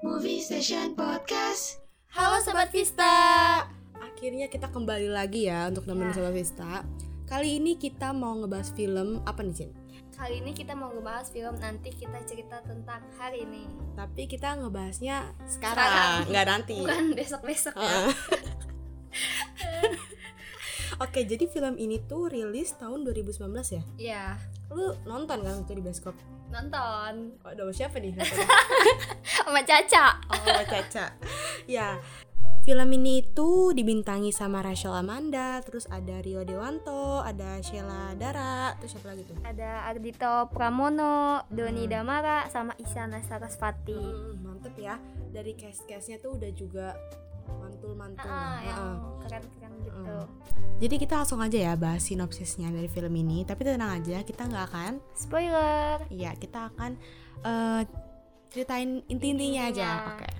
Movie Station Podcast. Halo Sobat Vista. Akhirnya kita kembali lagi ya untuk nemenin Ya. Sobat Vista. Kali ini kita mau ngebahas film apa nih, Cin? Kali ini kita mau ngebahas film nanti kita cerita tentang hari ini Tapi kita ngebahasnya Sekarang. sekarang, nggak nanti. Bukan besok-besok ya Heeh. Oke, jadi film ini tuh rilis tahun 2019 ya? Iya Lu nonton kan waktu di bioskop? Nonton Oh, ada siapa nih? sama Caca Oh, Caca. ya. Film ini itu dibintangi sama Rachel Amanda, terus ada Rio Dewanto, ada Sheila Dara, terus siapa lagi tuh? Ada Ardito Pramono, Doni Hmm. Damara, sama Isyana Sarasvati Hmm, mantep ya. Dari cast-castnya tuh udah juga mantul-mantul. Ah, yang Heeh. keren-keren gitu. Jadi kita langsung aja ya bahas sinopsisnya dari film ini. Tapi tenang aja, kita nggak akan, Spoiler iya kita akan eh, ceritain inti-intinya aja. Oke.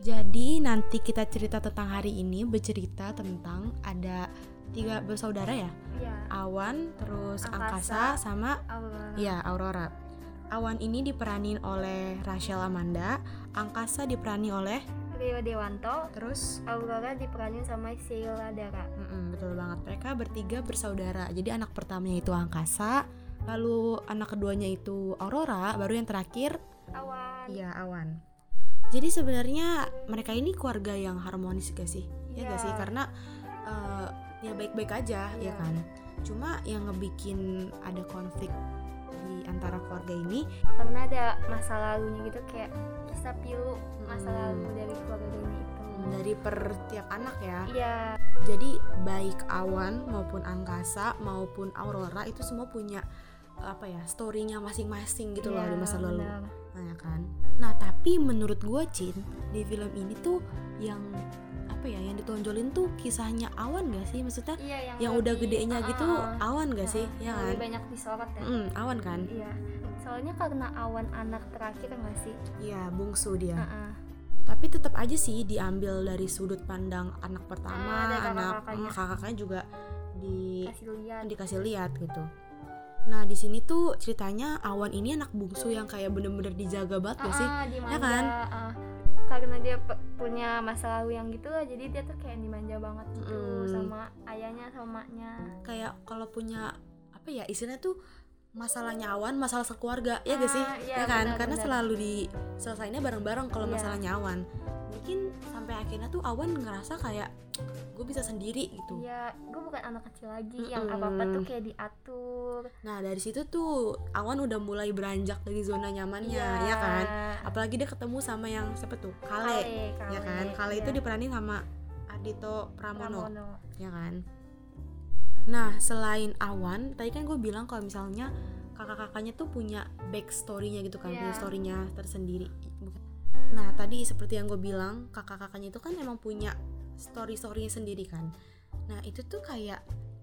Jadi nanti kita cerita tentang hari ini bercerita tentang ada tiga bersaudara ya, Iya Awan, terus Angkasa. Angkasa, sama Aurora ya Aurora. Awan ini diperanin oleh Rachel Amanda, Angkasa diperani oleh Rio Dewanto terus? Aurora diperanin sama Sheila Dara. Mm-mm, betul banget. Mereka bertiga bersaudara. Jadi anak pertamanya itu angkasa lalu anak keduanya itu aurora baru yang terakhir Awan. Ya awan. Jadi sebenarnya mereka ini keluarga yang harmonis gak sih? Ya gak Iya. sih karena eh, ya baik-baik aja ya Iya. kan? Cuma yang ngebikin ada konflik di antara keluarga ini karena ada masa lalunya gitu kayak kisah pilu masa Hmm. lalu dari keluarga ini itu dari per tiap anak ya iya Jadi baik Awan maupun Angkasa maupun Aurora itu semua punya apa ya storynya masing-masing gitu loh iya, di masa lalu, benar. nah, ya kan. Nah tapi menurut gue Cin di film ini tuh yang apa ya yang ditonjolin tuh kisahnya Awan gak sih maksudnya iya yang, yang udah lebih- gedenya ah, gitu ah, ah. Awan gak sih Ah, ya kan? lebih banyak disorot ya Mm, Awan kan? iya soalnya karena awan anak terakhir nggak sih Iya bungsu dia. Ah, ah. Tapi tetap aja sih diambil dari sudut pandang anak pertama, Ah, ada anak kakaknya juga di kasih lihat dikasih lihat gitu. Nah di sini tuh ceritanya Awan ini anak bungsu yang kayak bener-bener dijaga banget gak sih? Ah, dimanja, kan? ah. Karena dia pe- punya masa lalu yang gitu lah jadi dia tuh kayak dimanja banget gitu Mm. sama ayahnya sama maknya Kayak kalau punya apa ya istilahnya tuh masalahnya Awan masalah sekeluarga ya gak sih? Ah, iya, ya kan? benar, Karena benar. selalu diselesainya bareng-bareng kalau Iya. masalahnya Awan. Mungkin sampai akhirnya tuh Awan ngerasa kayak gue bisa sendiri gitu. Iya, gue bukan anak kecil lagi yang Mm-mm. apa apa tuh kayak diatur. Nah dari situ tuh Awan udah mulai beranjak dari zona nyamannya Iya. ya kan? Apalagi dia ketemu sama yang siapa tuh? Kale. Kale, ya kan Kale iya. itu diperanin sama Ardito Pramono, Pramono. ya kan nah selain Awan tadi kan gue bilang kalau misalnya kakak-kakaknya tuh punya backstorynya gitu kan Iya. punya storynya tersendiri nah tadi seperti yang gue bilang kakak-kakaknya itu kan emang punya story storynya sendiri kan nah itu tuh kayak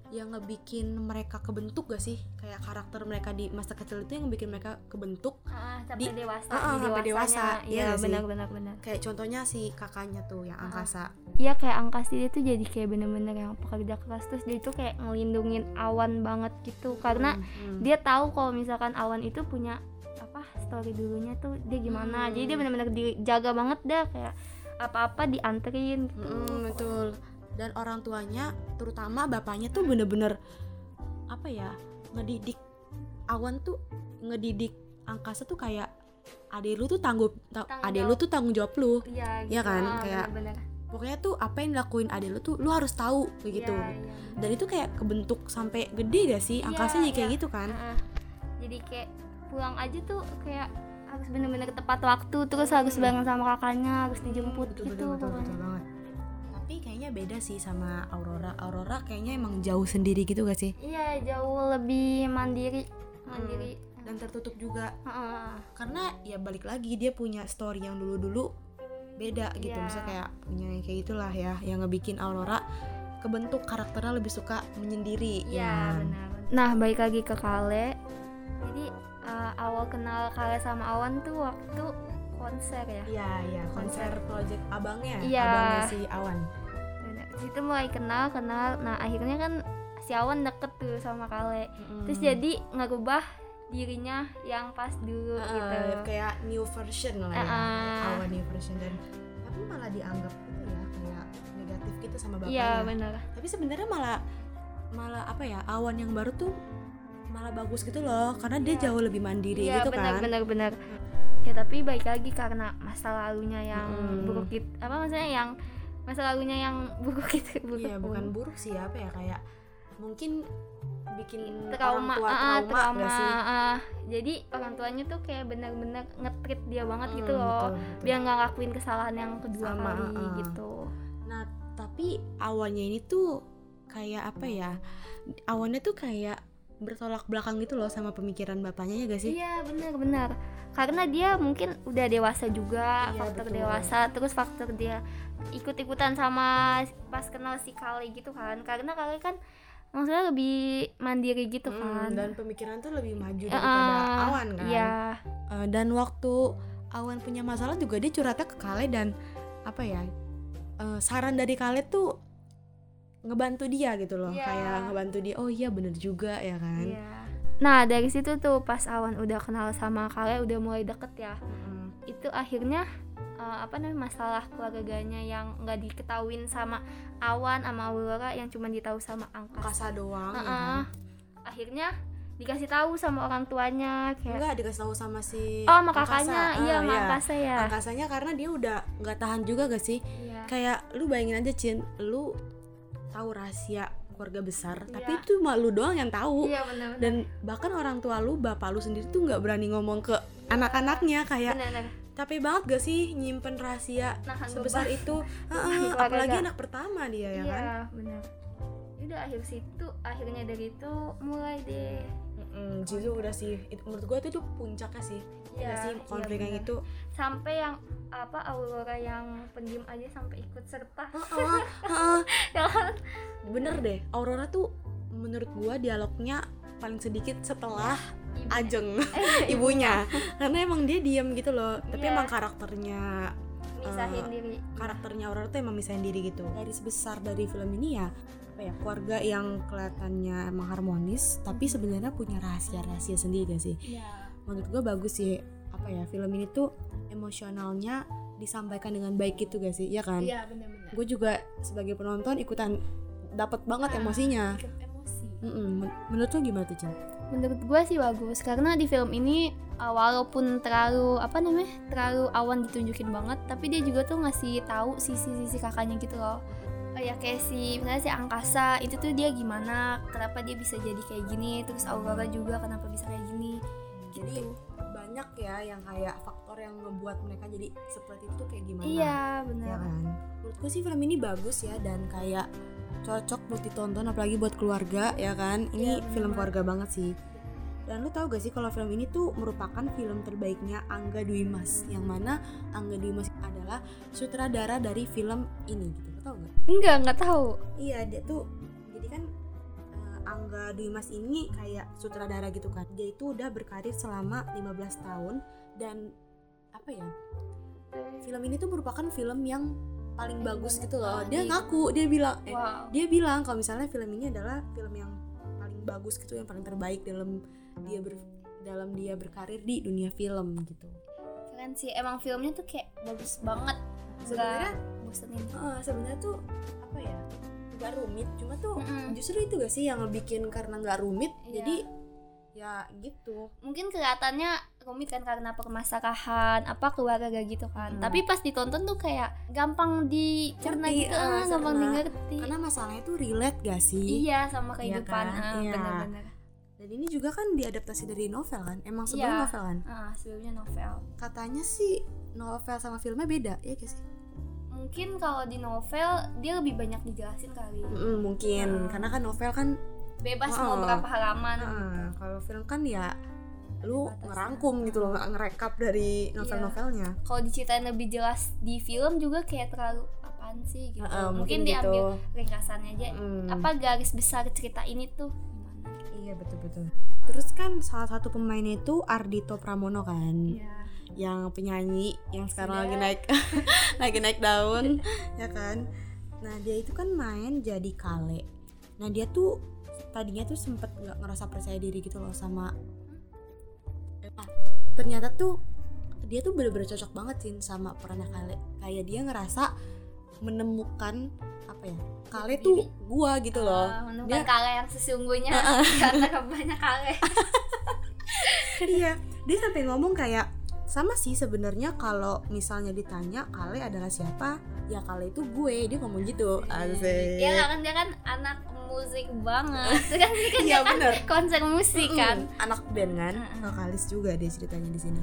yang ngebikin mereka kebentuk gak sih kayak karakter mereka di masa kecil itu yang ngebikin mereka kebentuk Ah, sampai Di- dewasa, Ah, ah, di sampai dewasa, iya sih? benar benar benar. kayak contohnya si kakaknya tuh yang Ah, ah. angkasa Iya kayak angkasa dia tuh jadi kayak bener-bener yang pekerja keras terus dia tuh kayak ngelindungin awan banget gitu karena Hmm, hmm. dia tahu kalau misalkan awan itu punya apa story dulunya tuh dia gimana Hmm. jadi dia bener-bener dijaga banget dah kayak apa-apa dianterin gitu Mm, betul dan orang tuanya terutama bapaknya tuh bener-bener apa ya ngedidik awan tuh ngedidik angkasa tuh kayak adik lu tuh tangguh ta- adik lu tuh tanggung jawab lu iya Iya kan, ah, kayak bener-bener. pokoknya tuh apa yang dilakuin adik lu tuh lu harus tahu kayak gitu Iya, iya, bener. dan itu kayak kebentuk sampai gede gak sih Iya, angkasa jadi kayak iya. gitu kan Ah, ah. jadi kayak pulang aja tuh kayak harus bener-bener tepat waktu terus harus Hmm. bareng sama kakaknya harus dijemput betul, gitu betul, betul, pokoknya. betul banget tapi kayaknya beda sih sama Aurora Aurora kayaknya emang jauh sendiri gitu gak sih iya jauh lebih mandiri Hmm. mandiri dan tertutup juga Heeh. karena ya balik lagi dia punya story yang dulu-dulu beda gitu Iya. misalnya kayak punya kayak gitulah ya yang ngebikin Aurora kebentuk karakternya lebih suka menyendiri Iya ya benar. Nah balik lagi ke Kale. Jadi uh, awal kenal Kale sama Awan tuh waktu konser ya. Iya, iya, konser project abangnya, Iya. abangnya si Awan. Situ mulai kenal kenal. Nah akhirnya kan si Awan deket tuh sama Kale. Mm-mm. Terus jadi ngerubah dirinya yang pas dulu Uh, gitu kayak new version lah ya Uh-uh. awal new version dan tapi malah dianggap itu ya kayak negatif gitu sama bapaknya iya bener tapi sebenarnya malah malah apa ya awan yang baru tuh malah bagus gitu loh karena dia Iya. jauh lebih mandiri iya gitu bener kan bener bener ya tapi baik lagi karena masa lalunya yang Mm-mm. buruk gitu apa maksudnya yang masa lalunya yang buruk gitu buruk iya bukan buruk sih apa ya kayak mungkin bikin trauma orang tua ah, trauma, trauma nggak sih ah. jadi orang tuanya tuh kayak bener-bener ngetrit dia banget gitu Mm, loh betul, betul. biar nggak ngelakuin kesalahan yang kedua Sama, kali ah. gitu Nah, tapi awannya ini tuh kayak apa ya? Awannya tuh kayak bertolak belakang gitu loh sama pemikiran bapaknya ya gak sih? iya benar-benar karena dia mungkin udah dewasa juga Iya, faktor betul. dewasa terus faktor dia ikut-ikutan sama pas kenal si Kale gitu kan karena Kale kan maksudnya lebih mandiri gitu Mm, kan dan pemikiran tuh lebih maju daripada eh, awan kan. iya Eh, dan waktu awan punya masalah juga dia curhatnya ke Kale dan apa ya? eh, saran dari Kale tuh ngebantu dia gitu loh, Iya. kayak ngebantu dia. Oh iya bener juga ya kan. Iya. Nah dari situ tuh pas Awan udah kenal sama Kale udah mulai deket ya Mm. itu akhirnya eh, apa namanya masalah keluarganya yang nggak diketahuin sama Awan sama Aurora yang cuma ditahu sama Angkasa. Angkasa doang ya Heeh. kan? Akhirnya dikasih tahu sama orang tuanya kayak Enggak dikasih tahu sama si oh sama Angkasa. kakaknya iya Ah, sama Angkasa ya. Angkasanya karena dia udah nggak tahan juga gak sih? Iya. kayak lu bayangin aja Cin lu tahu rahasia keluarga besar tapi Iya. itu cuma lu doang yang tahu Iya benar. dan bahkan orang tua lu bapak lu sendiri tuh nggak berani ngomong ke anak-anaknya kayak capek banget gak sih nyimpen rahasia Nahan sebesar beban. itu Heeh, Keluarga apalagi gak- anak pertama dia ya Iya kan benar. Udah akhir situ akhirnya dari itu mulai deh. Mm, udah sih menurut gua itu tuh puncaknya sih ya sih iya konflik yang itu sampai yang apa Aurora yang pendiam aja sampai ikut serta. Heeh, heeh. bener deh Aurora tuh menurut gua dialognya paling sedikit setelah Ibu- Ajeng eh, ibunya. Karena emang dia diam gitu loh tapi Iya. emang karakternya misahin eh, diri. karakternya Aurora tuh emang misahin diri gitu. Garis besar dari film ini ya apa ya keluarga yang kelihatannya emang harmonis tapi sebenarnya punya rahasia-rahasia sendiri gak sih? Iya. menurut gue bagus sih apa ya film ini tuh emosionalnya disampaikan dengan baik gitu gak sih? Ya kan? Iya benar-benar gue juga sebagai penonton ikutan dapat banget Ah, emosinya. emosi. Mm-mm. Men- menurut lo gimana tuh Cen? menurut gue sih bagus karena di film ini uh, walaupun terlalu apa namanya terlalu awan ditunjukin banget tapi dia juga tuh ngasih tahu sisi-sisi kakaknya gitu loh. Oh ya kayak si misalnya si angkasa itu tuh dia gimana kenapa dia bisa jadi kayak gini terus Aurora juga kenapa bisa kayak gini jadi gitu banyak ya yang kayak faktor yang ngebuat mereka jadi seperti itu tuh kayak gimana? Iya ya benar. kan? Menurutku sih film ini bagus ya dan kayak cocok buat ditonton apalagi buat keluarga ya kan? Ini Iya, bener film keluarga banget sih. Dan lu tau gak sih kalau film ini tuh merupakan film terbaiknya Angga Dwi Mas yang mana Angga Dwi Mas adalah sutradara dari film ini gitu. Lu tau gak? enggak nggak tahu. Iya dia tuh Angga Dwi Mas ini kayak sutradara gitu kan. Dia itu udah berkarir selama 15 tahun dan apa ya film ini tuh merupakan film yang paling bagus gitu loh. Dia ngaku dia bilang eh, wow. dia bilang kalau misalnya film ini adalah film yang paling bagus gitu yang paling terbaik dalam dia ber dalam dia berkarir di dunia film gitu. Keren sih emang filmnya tuh kayak bagus banget. Sebenarnya eh, sebenarnya tuh apa ya nggak rumit cuma tuh Mm-mm. justru itu gak sih yang ngebikin karena nggak rumit Iya. jadi ya gitu mungkin kelihatannya rumit kan karena permasalahan apa keluarga gak gitu kan Hmm. tapi pas ditonton tuh kayak gampang dicerna gitu ah, gampang cerna. dimengerti karena masalahnya tuh relate gak sih iya sama kehidupan kan? ah, Iya. bener-bener dan ini juga kan diadaptasi dari novel kan emang sebelum Iya. novel kan ah sebelumnya novel katanya sih novel sama filmnya beda ya gak sih mungkin kalau di novel dia lebih banyak dijelasin kali. Mm, mungkin. Karena kan novel kan bebas Oh. mau berapa halaman. Ah, kalau film kan ya lu Batasnya. ngerangkum gitu loh ngerekap dari novel-novelnya. Kalau diceritain lebih jelas di film juga kayak terlalu apaan sih gitu. Ah, ah, mungkin, gitu. diambil ringkasannya aja. Mm. apa garis besar cerita ini tuh gimana? Iya betul betul terus kan salah satu pemainnya itu Ardito Pramono kan? Iya. Yang penyanyi yang sekarang lagi Sudah. naik lagi naik daun ya kan? Nah dia itu kan main jadi kale. Nah dia tuh tadinya tuh sempet nggak ngerasa percaya diri gitu loh sama ternyata tuh dia tuh bener-bener cocok banget sih sama perannya Kale. Kayak dia ngerasa menemukan apa ya? Kale tuh gua gitu loh. Ah, menemukan Dia- kale yang sesungguhnya antara banyak kale. Iya dia sampai ngomong kayak sama sih sebenarnya kalau misalnya ditanya Kale adalah siapa? Ya Kale itu gue dia ngomong gitu. Asik. Ya kan dia kan anak musik banget. Kan dia kan, dia kan konser musik kan. Mm, anak band kan? Vokalis juga dia ceritanya di sini.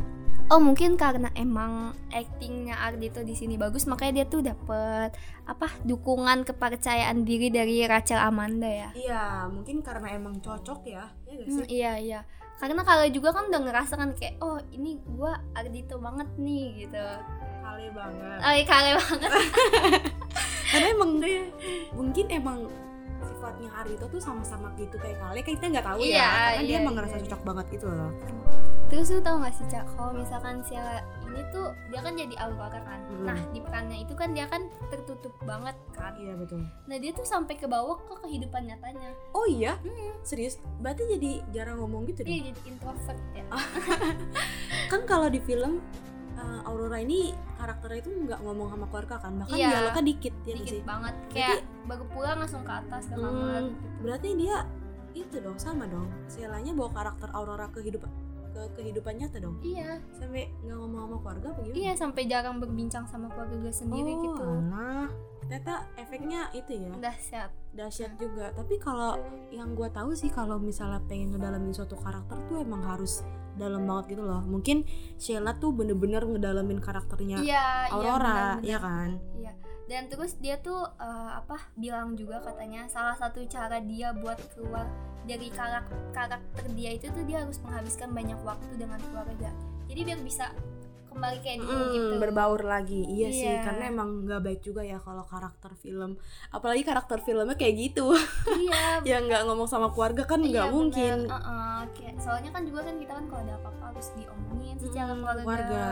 Oh mungkin karena emang actingnya Ardito di sini bagus makanya dia tuh dapet apa dukungan kepercayaan diri dari Rachel Amanda ya. iya mungkin karena emang cocok ya. Ya Hmm, sih? Iya iya. Karena kalau juga kan udah ngerasa kan kayak oh ini gua Ardito banget nih gitu. Kale banget Oh iya kale banget. karena emang mungkin emang sifatnya Ardito tuh sama-sama gitu kayak Kale kita nggak tahu Iya, ya karena dia iya, emang iya, ngerasa iya. cocok banget gitu loh Terus lu tau gak sih Cak kalau misalkan Sheila ini tuh dia kan jadi Aurora kan. Mm. Nah di perannya itu kan dia kan tertutup banget kan. iya betul Nah dia tuh sampai ke bawah ke kehidupan nyatanya. oh iya serius berarti jadi jarang ngomong gitu Dia dong jadi introvert ya. kan kalau di film uh, Aurora ini karakternya itu nggak ngomong sama keluarga kan bahkan Iya. dialognya dikit ya dikit sih banget kayak baru pulang langsung ke atas ke kamar Hmm, gitu. berarti dia itu dong sama dong Selanya bawa karakter Aurora ke hidup ke kehidupan nyata dong? Iya. Sampai nggak ngomong sama keluarga apa gimana? iya sampai jarang berbincang sama keluarga sendiri oh, gitu. alah. ternyata efeknya itu ya? Dahsyat. Dahsyat juga. Tapi kalau yang gua tahu sih kalau misalnya pengen ngedalamin suatu karakter tuh emang harus dalam banget gitu loh. Mungkin Sheila tuh bener-bener ngedalamin karakternya iya Aurora iya ya kan? Iya dan terus dia tuh eh, apa bilang juga katanya salah satu cara dia buat keluar dari karakter karakter dia itu tuh dia harus menghabiskan banyak waktu dengan keluarga jadi biar bisa kembali kayak dulu Mm, gitu berbaur lagi iya, sih Iya. karena emang nggak baik juga ya kalau karakter film apalagi karakter filmnya kayak gitu iya ya nggak ngomong sama keluarga kan nggak Iya, mungkin bener. Uh-uh, kayak- soalnya kan juga kan kita kan kalau ada apa-apa harus diomongin secara Hmm, keluarga. keluarga.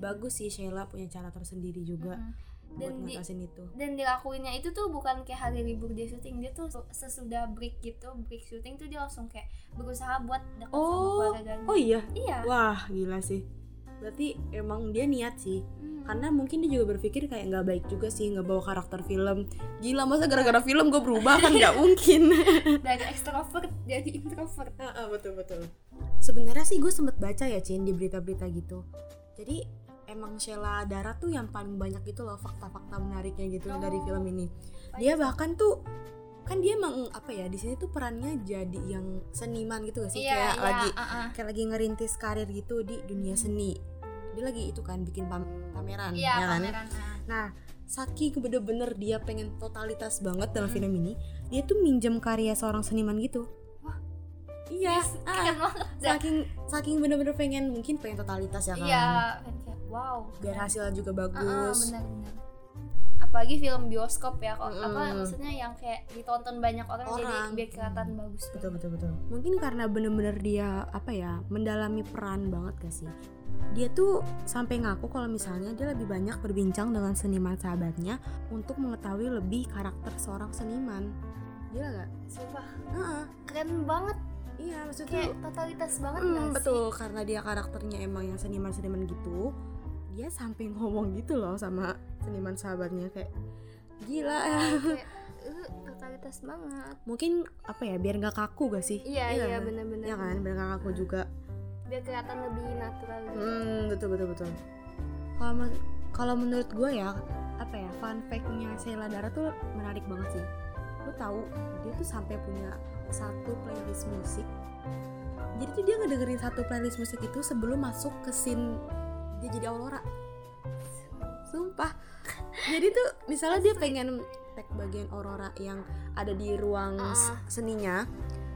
bagus sih Sheila punya cara tersendiri juga Mm-mm. buat Dan di- ngatasin itu. Dan dilakuinnya itu tuh bukan kayak hari libur dia syuting, dia tuh sesudah break gitu, break syuting tuh dia langsung kayak berusaha buat dekat sama Oh, keluarganya. oh iya? Iya. wah gila sih. Berarti emang dia niat sih. Hmm. karena mungkin dia juga berpikir kayak nggak baik juga sih nggak bawa karakter film. Gila masa gara-gara film gue berubah kan? Nggak mungkin. Dari extrovert jadi introvert. betul betul. Sebenarnya sih gue sempet baca ya Cin di berita-berita gitu. Jadi emang Sheila Dara tuh yang paling banyak gitu loh fakta-fakta menariknya gitu Oh. dari film ini dia bahkan tuh kan dia emang apa ya di sini tuh perannya jadi yang seniman gitu gak sih Iya, kayak iya, lagi uh-uh. kayak lagi ngerintis karir gitu di dunia seni dia lagi itu kan bikin pam- pameran Iya, ya kan pameran. uh. nah saking bener-bener dia pengen totalitas banget dalam Hmm. film ini dia tuh minjem karya seorang seniman gitu. Iya ah, Keren banget. dah. saking saking bener-bener pengen mungkin pengen totalitas ya kan Iya, kan kayak wow. biar hasilnya juga Uh-uh, bagus benar-benar. Apalagi film bioskop ya kok. Apa Mm-mm. maksudnya yang kayak ditonton banyak orang, jadi Orang. biar kelihatan bagus. betul betul betul mungkin karena bener-bener dia apa ya mendalami peran banget gak sih dia tuh sampai ngaku kalau misalnya dia lebih banyak berbincang dengan seniman sahabatnya untuk mengetahui lebih karakter seorang seniman gila gak? Sumpah, Heeh. keren banget. Iya maksudnya Kayak totalitas banget nggak sih? betul karena dia karakternya emang yang seniman-seniman gitu dia sampai ngomong gitu loh sama seniman sahabatnya kayak gila. Kayak uh, totalitas banget. Mungkin apa ya biar nggak kaku gak sih? Iya iya kan? bener-bener. Iya kan biar nggak kaku juga. biar kelihatan lebih natural gitu. Hmm betul betul betul. Kalau men- kalau menurut gue ya apa ya fun fact-nya Sheila Dara tuh menarik banget sih lu tahu dia tuh sampai punya satu playlist musik jadi tuh dia ngedengerin satu playlist musik itu sebelum masuk ke scene dia jadi Aurora. Sumpah. Jadi tuh misalnya dia pengen tag bagian Aurora yang ada di ruang Ah. seninya.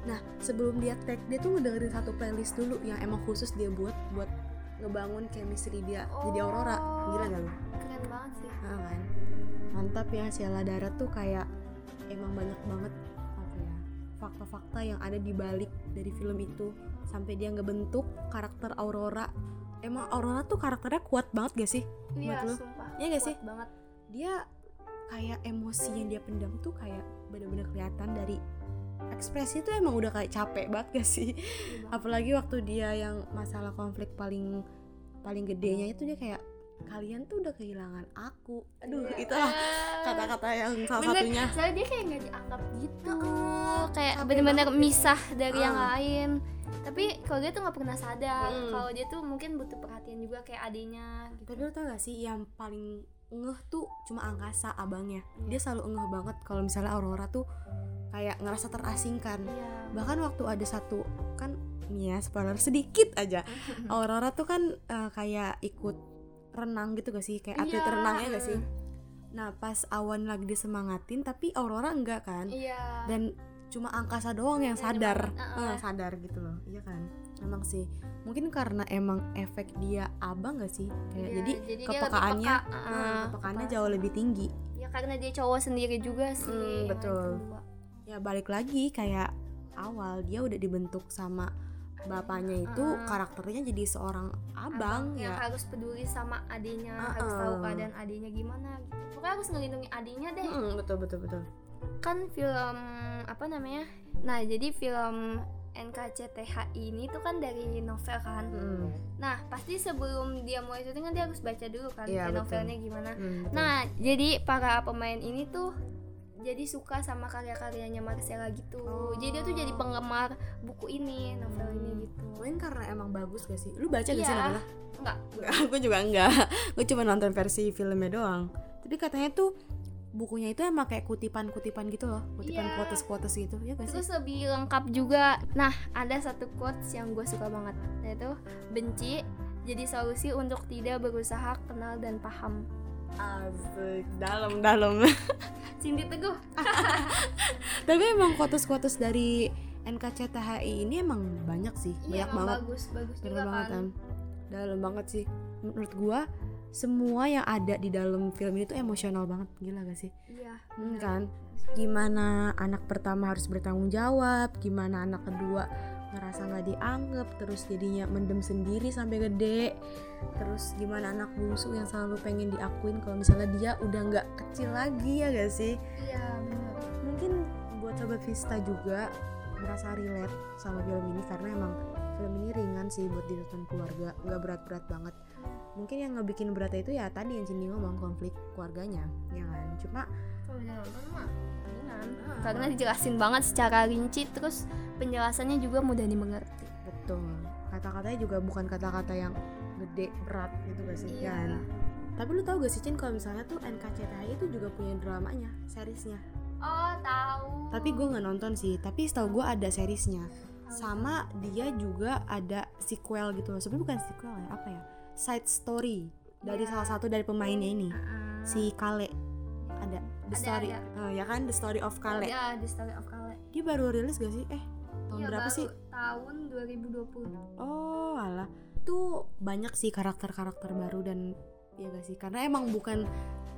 Nah sebelum dia tag dia tuh ngedengerin satu playlist dulu yang emang khusus dia buat buat ngebangun chemistry dia jadi Aurora. Gila gak lu? keren banget sih. Ah, kan? Mantap ya Sheila Dara tuh kayak emang banyak banget apa ya fakta-fakta yang ada di balik dari film itu. Sampai dia ngebentuk karakter Aurora. Emang Aurora tuh karakternya kuat banget gak sih? Iya Buat lu? sumpah. Iya kuat sih? banget. Dia kayak emosi yang dia pendam tuh kayak bener-bener kelihatan dari ekspresi tuh emang udah kayak capek banget gak sih? Apalagi waktu dia yang masalah konflik paling paling gedenya itu dia kayak kalian tuh udah kehilangan aku. Aduh Iya. itulah kata-kata yang salah Bener, satunya. soalnya dia kayak nggak dianggap gitu. Heeh, kayak bener-bener misah dari yang Heeh. lain. Tapi kalau dia tuh nggak pernah sadar. Mm. kalau dia tuh mungkin butuh perhatian juga kayak adiknya gitu. Tapi lo tau gak sih yang paling ngeh tuh cuma angkasa abangnya. Iya. dia selalu ngeh banget kalau misalnya Aurora tuh kayak ngerasa terasingkan. Iya. Bahkan waktu ada satu kan nih ya spoiler sedikit aja. Aurora tuh kan eh, kayak ikut renang gitu gak sih? Kayak atlet Iya, renang ya gak sih? Nah pas Awan lagi disemangatin tapi Aurora enggak kan? Iya. Dan cuma angkasa doang yang Yang sadar. Eh, uh-uh. sadar gitu loh. Iya kan? Emang sih. Mungkin karena emang efek dia abang gak sih? Kayak Iya, jadi, jadi kepekaannya peka, eh, uh-uh, kepekaannya peka. jauh lebih tinggi. Ya karena dia cowok sendiri juga sih. Hmm, betul. ya balik lagi kayak awal dia udah dibentuk sama bapaknya itu Uh-uh. karakternya jadi seorang abang, yang ya harus peduli sama adiknya Uh-uh. harus tahu keadaan adiknya gimana gitu. pokoknya harus ngelindungi adiknya deh Mm, betul betul betul kan film apa namanya nah jadi film NKCTHI ini tuh kan dari novel kan Mm, nah pasti sebelum dia mulai syuting kan dia harus baca dulu kan betul. novelnya gimana mm, betul. nah jadi para pemain ini tuh jadi suka sama karya-karyanya Marcella gitu Oh. jadi dia tuh jadi penggemar buku ini novel ini Hmm. gitu mungkin karena emang bagus gak sih lu baca gak sih Iya. novelnya enggak gue juga enggak gue cuma nonton versi filmnya doang tapi katanya tuh bukunya itu emang kayak kutipan-kutipan gitu loh kutipan Iya. quotes-quotes gitu ya Terus lebih lengkap juga. Nah, ada satu quotes yang gue suka banget, yaitu benci jadi solusi untuk tidak berusaha kenal dan paham. Asik, dalam dalam. Cindy Teguh. tapi emang quotes-quotes dari NKCTHI ini emang banyak sih. Iya, banyak emang banget. bagus, bagus Bener juga banget kan? Dalam banget sih. Menurut gua semua yang ada di dalam film ini tuh emosional banget. Gila gak sih? Iya. Hmm, kan? Gimana anak pertama harus bertanggung jawab gimana anak kedua ngerasa nggak dianggap terus jadinya mendem sendiri sampai gede. Terus gimana anak bungsu yang selalu pengen diakuin kalau misalnya dia udah nggak kecil lagi ya gak sih? Iya, benar. mungkin buat sobat Vista juga merasa relate sama film ini karena emang film ini ringan sih buat ditonton keluarga nggak berat-berat banget mungkin yang ngebikin beratnya itu ya tadi yang Cindy ngomong konflik keluarganya ya kan cuma Kalau nonton mah ringan. Ah. Karena dijelasin banget secara rinci terus penjelasannya juga mudah dimengerti. betul kata-katanya juga bukan kata-kata yang gede berat gitu gak sih Iya. kan tapi lu tau gak sih Cin kalau misalnya tuh NKCTHI itu juga punya dramanya seriesnya Oh, tahu. tapi gue nggak nonton sih tapi setahu gue ada seriesnya sama dia juga ada sequel gitu loh sebenarnya bukan sequel ya apa ya side story dari Iya. salah satu dari pemainnya ini Ah. si Kale ada the Ada, story ada. Eh, ya kan the story of Kale Ya, The Story of Kale. dia baru rilis gak sih eh tahun Iya, berapa baru sih Tahun 2020. oh alah tuh banyak sih karakter-karakter baru dan ya gak sih karena emang bukan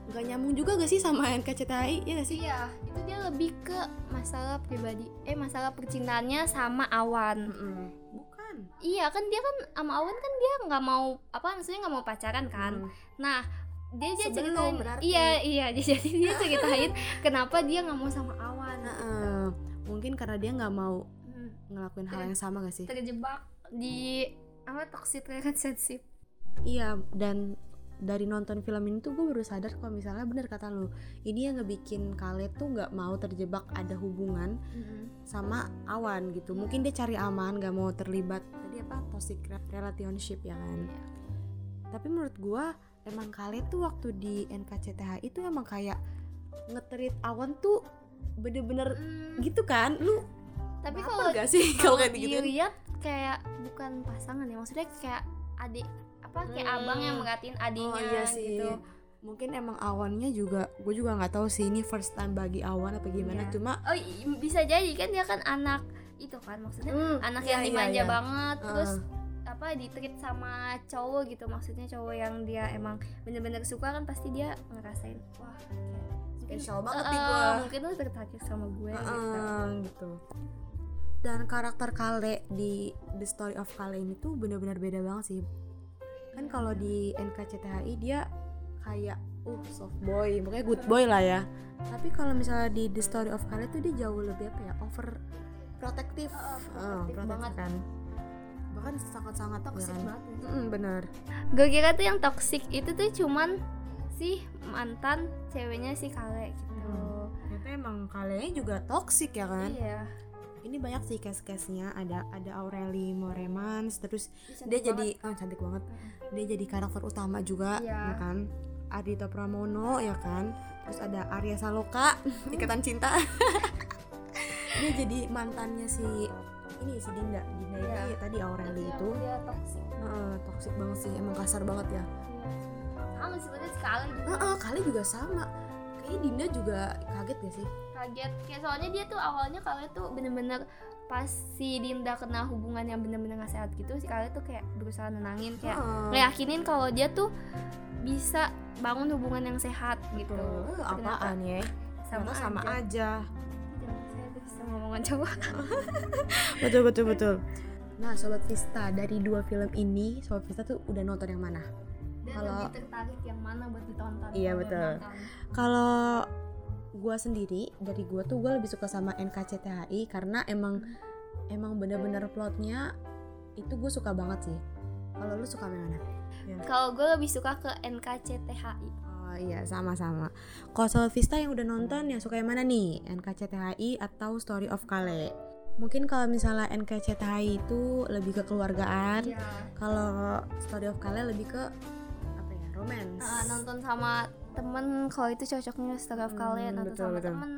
nggak nyambung juga gak sih sama NKCTHI ya gak sih Iya, itu dia lebih ke masalah pribadi, eh masalah percintaannya sama Awan. Mm-mm. bukan Iya kan dia kan sama Awan kan dia nggak mau apa maksudnya nggak mau pacaran kan. Mm. Nah dia dia Sebelum ceritain, berarti. iya iya jadi dia ceritain kenapa dia nggak mau sama Awan. Heeh. mungkin karena dia nggak mau Hmm, ngelakuin hal yang sama gak sih terjebak di apa toxic relationship. Iya dan dari nonton film ini tuh gue baru sadar kalau misalnya bener kata lu ini yang ngebikin Kale tuh nggak mau terjebak ada hubungan sama Awan gitu. Mungkin dia cari aman nggak mau terlibat tadi apa toxic re- relationship ya kan? Iya. tapi menurut gue emang Kale tuh waktu di NKCTHI itu emang kayak ngetrit Awan tuh bener-bener Hmm, gitu kan? Lu tapi kalau gak sih kalau kayak gitu dilihat kayak bukan pasangan ya maksudnya kayak adik apa kayak Hmm. abang yang merhatiin adiknya Oh iya sih. gitu. Mungkin emang awannya juga, gue juga nggak tahu sih ini first time bagi awan apa gimana. Iya. Cuma Oh bisa jadi kan dia kan anak itu kan maksudnya anak iya, yang iya, dimanja iya. banget terus Eh, apa ditreat sama cowok gitu maksudnya cowok yang dia emang bener-bener suka kan pasti dia ngerasain wah kayak Spesial banget nih eh, gua. mungkin lu tertarik sama gue gitu Heeh, gitu. Dan karakter Kale di The Story of Kale ini tuh benar-benar beda banget sih. Kan kalau di NKCTHI dia kayak uh soft boy pokoknya good boy lah ya. Tapi kalau misalnya di The Story of Kale tuh dia jauh lebih apa ya over protektif Oh, protektif banget. kan. Bahkan sangat-sangat toxic ya. kan? banget. Mm-mm, bener gue kira tuh yang toxic itu tuh cuman si mantan ceweknya si Kale gitu. Hmm. ternyata emang Kalenya juga toxic ya kan? Iya ini banyak sih case-case-nya. Ada ada Aureli Moremans terus dia jadi banget. ah, cantik banget. Dia jadi karakter utama juga Iya. ya kan? Ardito Pramono ya kan? Terus ada Arya Saloka ikatan cinta. Dia jadi mantannya si ini si Dinda. Dinda Iya. ini tadi Aureli itu. Dia toxic. Heeh, toxic banget sih. Emang kasar banget ya. Sama sebenarnya si Kale juga. Kali juga sama. Kayaknya Dinda juga kaget gak sih kaget. Kayak soalnya dia tuh awalnya Kale tuh bener-bener pas si Dinda kena hubungan yang bener-bener gak sehat gitu si Kale tuh kayak berusaha nenangin kayak Heeh. ngeyakinin kalau dia tuh bisa bangun hubungan yang sehat gitu. Ternyata apaan ya? Sama, sama aja. aja. Saya bisa ngomongan coba betul betul betul. Nah sobat Vista dari dua film ini sobat Vista tuh udah nonton yang mana? Kalau- tertarik yang mana buat ditonton? Iya, kalau betul. kalau gua sendiri dari gua tuh gua lebih suka sama NKCTHI karena emang emang bener-bener plotnya itu gue suka banget sih kalau lu suka yang mana kalau gue lebih suka ke NKCTHI Oh iya sama-sama. Kalau Vista yang udah nonton yang suka yang mana nih? NKCTHI atau Story of Kale? Mungkin kalau misalnya NKCTHI itu lebih ke keluargaan, Iya. kalau Story of Kale lebih ke apa ya? Romance. Ah, nonton sama temen kalau itu cocoknya Kale Hmm, nonton betul, sama betul. temen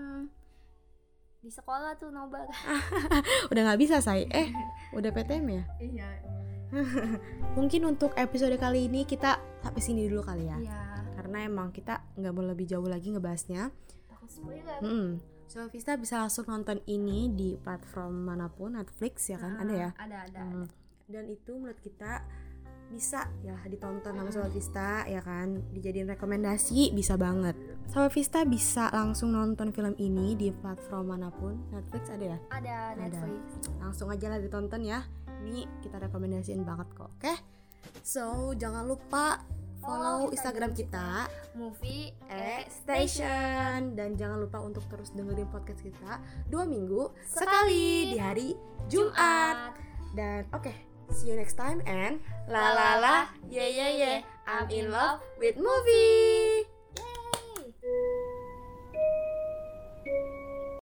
di sekolah tuh nobar Udah nggak bisa say. Eh, udah PTM ya? iya Mungkin untuk episode kali ini kita sampai sini dulu kali ya. iya Karena emang kita nggak mau lebih jauh lagi ngebahasnya. takut spoiler Hmm. Sobat Vista bisa langsung nonton ini di platform mana pun, Netflix ya kan? Ah, Ada ya? ada ada, Hmm. Dan itu menurut kita bisa ya ditonton sama Sobat Vista ya kan? Dijadiin rekomendasi bisa banget. Sobat Vista bisa langsung nonton film ini di platform mana pun. Netflix ada ya? Ada Netflix. Langsung aja lah ditonton ya. Ini kita rekomendasiin banget kok oke? So jangan lupa follow Follow Instagram kita. Movie X Station dan jangan lupa untuk terus dengerin podcast kita dua minggu sekali di hari Jumat. Dan oke see you next time and la la la. Yeah yeah yeah. I'm in love with movie